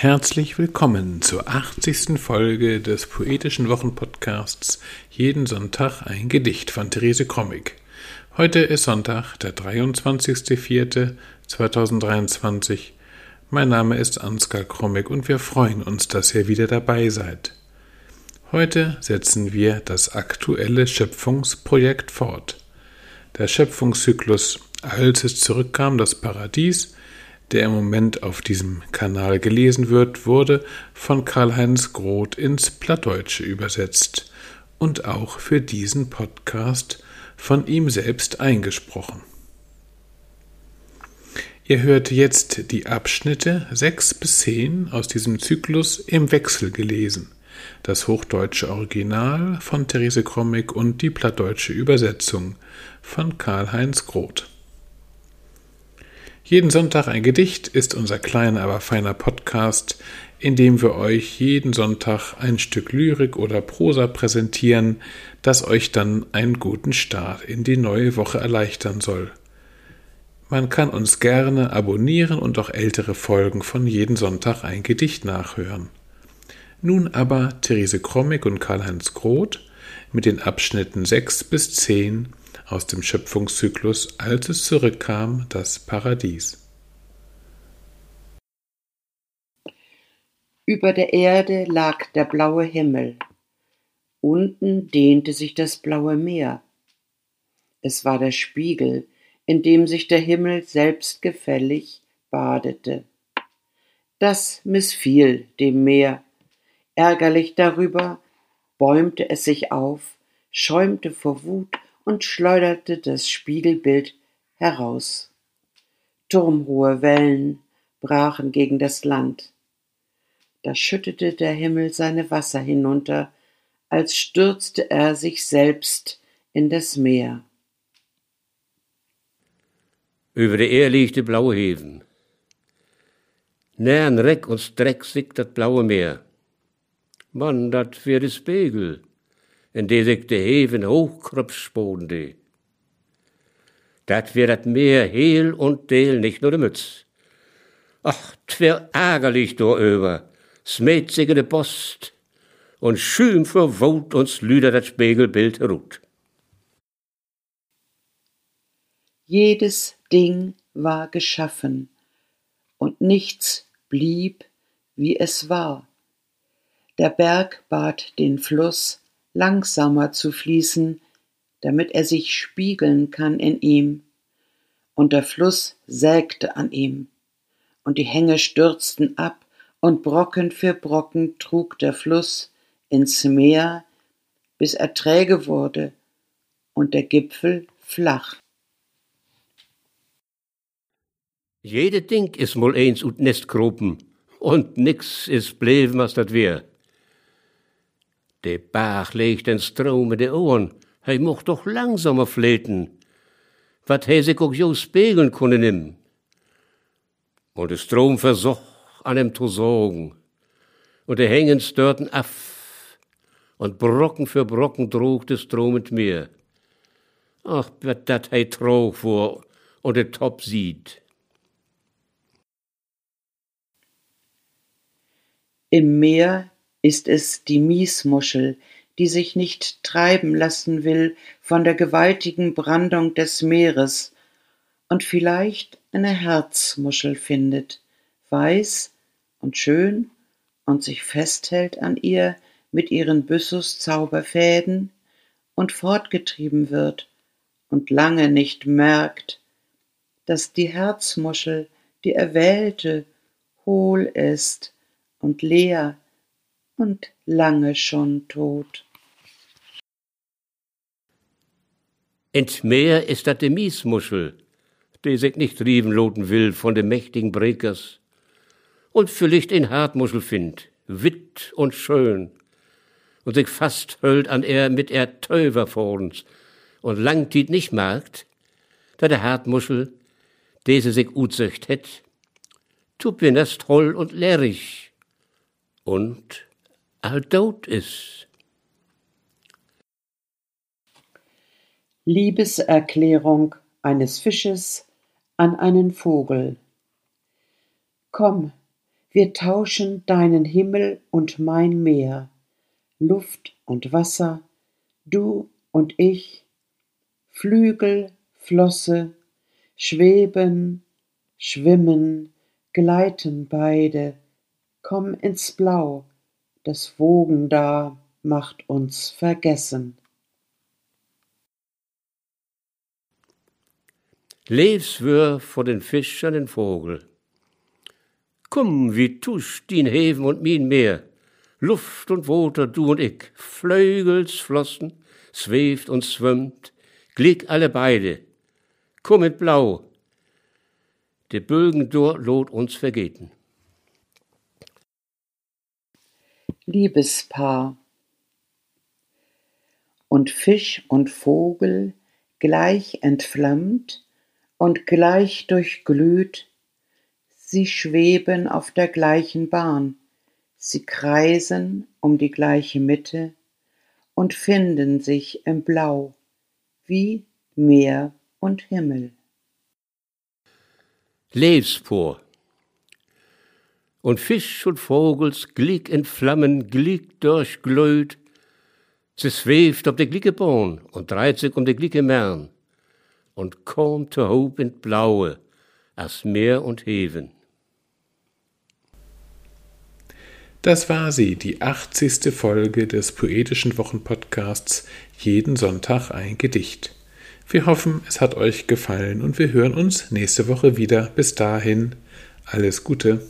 Herzlich willkommen zur 80. Folge des poetischen Wochenpodcasts Jeden Sonntag ein Gedicht von Therese Krommig. Heute ist Sonntag, der 23.04.2023. Mein Name ist Ansgar Krommig und wir freuen uns, dass ihr wieder dabei seid. Heute setzen wir das aktuelle Schöpfungsprojekt fort. Der Schöpfungszyklus Als es zurückkam, das Paradies, der im Moment auf diesem Kanal gelesen wird, wurde von Karl-Heinz Groth ins Plattdeutsche übersetzt und auch für diesen Podcast von ihm selbst eingesprochen. Ihr hört jetzt die Abschnitte sechs bis zehn aus diesem Zyklus im Wechsel gelesen, das hochdeutsche Original von Therese Krommig und die plattdeutsche Übersetzung von Karl-Heinz Groth. Jeden Sonntag ein Gedicht ist unser kleiner, aber feiner Podcast, in dem wir euch jeden Sonntag ein Stück Lyrik oder Prosa präsentieren, das euch dann einen guten Start in die neue Woche erleichtern soll. Man kann uns gerne abonnieren und auch ältere Folgen von jeden Sonntag ein Gedicht nachhören. Nun aber Therese Krommig und Karl-Heinz Groth mit den Abschnitten 6 bis 10 aus dem Schöpfungszyklus Als es zurückkam, das Paradies. Über der Erde lag der blaue Himmel. Unten dehnte sich das blaue Meer. Es war der Spiegel, in dem sich der Himmel selbstgefällig badete. Das missfiel dem Meer. Ärgerlich darüber bäumte es sich auf, schäumte vor Wut und schleuderte das Spiegelbild heraus. Turmhohe Wellen brachen gegen das Land. Da schüttete der Himmel seine Wasser hinunter, als stürzte er sich selbst in das Meer. Über der Erde liegt die blaue Heven. Nähern Reck und Streck sich das blaue Meer. Dat wär de Spiegel, in de sich de Heven hochkrupf spode. Dat wär dat Meer heel und deel, nicht nur de Mütz. Ach, twär ärgerlich über, smet sich in de Post und schüm für Wut uns lüder dat Spiegelbild ruht. Jedes Ding war geschaffen und nichts blieb, wie es war. Der Berg bat den Fluss, langsamer zu fließen, damit er sich spiegeln kann in ihm. Und der Fluss sägte an ihm, und die Hänge stürzten ab, und Brocken für Brocken trug der Fluss ins Meer, bis er träge wurde und der Gipfel flach. Jede Ding is mol eens ut Nest und nix is bleven was dat wär. De Bach legt den Strom in de Ohren, hij mocht doch langsamer fleten. Wat hij sich auch jo spiegeln kunne nimm. Und de Strom versuch an dem zu sorgen. Und de Hängen störten af. Und Brocken für Brocken trug de Strom mit mir. Ach, wat dat hij trog vor und de Top sieht. Im Meer ist es die Miesmuschel, die sich nicht treiben lassen will von der gewaltigen Brandung des Meeres und vielleicht eine Herzmuschel findet, weiß und schön und sich festhält an ihr mit ihren Byssus Zauberfäden und fortgetrieben wird und lange nicht merkt, dass die Herzmuschel, die erwählte, hohl ist und leer und lange schon tot. Ins Meer ist dat de Miesmuschel, die sich nicht rieben loten will von dem mächtigen Brekers, und vielleicht in Hartmuschel find, witt und schön, und sich fast höllt an er mit er Töver vorns, und langtit nicht merkt, da der Hartmuschel, diese sich utzöcht het, tut mir das toll und leerig, und alt ist. Liebeserklärung eines Fisches an einen Vogel. Komm, Wir tauschen deinen Himmel und mein Meer, Luft und Wasser, du und ich, Flügel, Flosse, schweben, schwimmen, gleiten beide, komm ins Blau, das Wogen da macht uns vergessen. Lebswür vor den Fisch an den Vogel. Komm, wie tuscht din Heven und min Meer, Luft und Water, du und ich, Flügels flossen, schweft und schwimmt, glick alle beide, komm mit Blau, de Bögen dort lot uns vergeten. Liebespaar und Fisch und Vogel gleich entflammt und gleich durchglüht, sie schweben auf der gleichen Bahn, sie kreisen um die gleiche Mitte und finden sich im Blau wie Meer und Himmel. Lebspor. Und Fisch und Vogels glick in Flammen, glick durchglüht, sie schweft ob de glicke Born und dreht sich um de glicke Mern und kommt zu hob in Blaue, as Meer und Heven. Das war sie, die 80. Folge des Poetischen Wochenpodcasts Jeden Sonntag ein Gedicht. Wir hoffen, es hat euch gefallen und wir hören uns nächste Woche wieder. Bis dahin, alles Gute.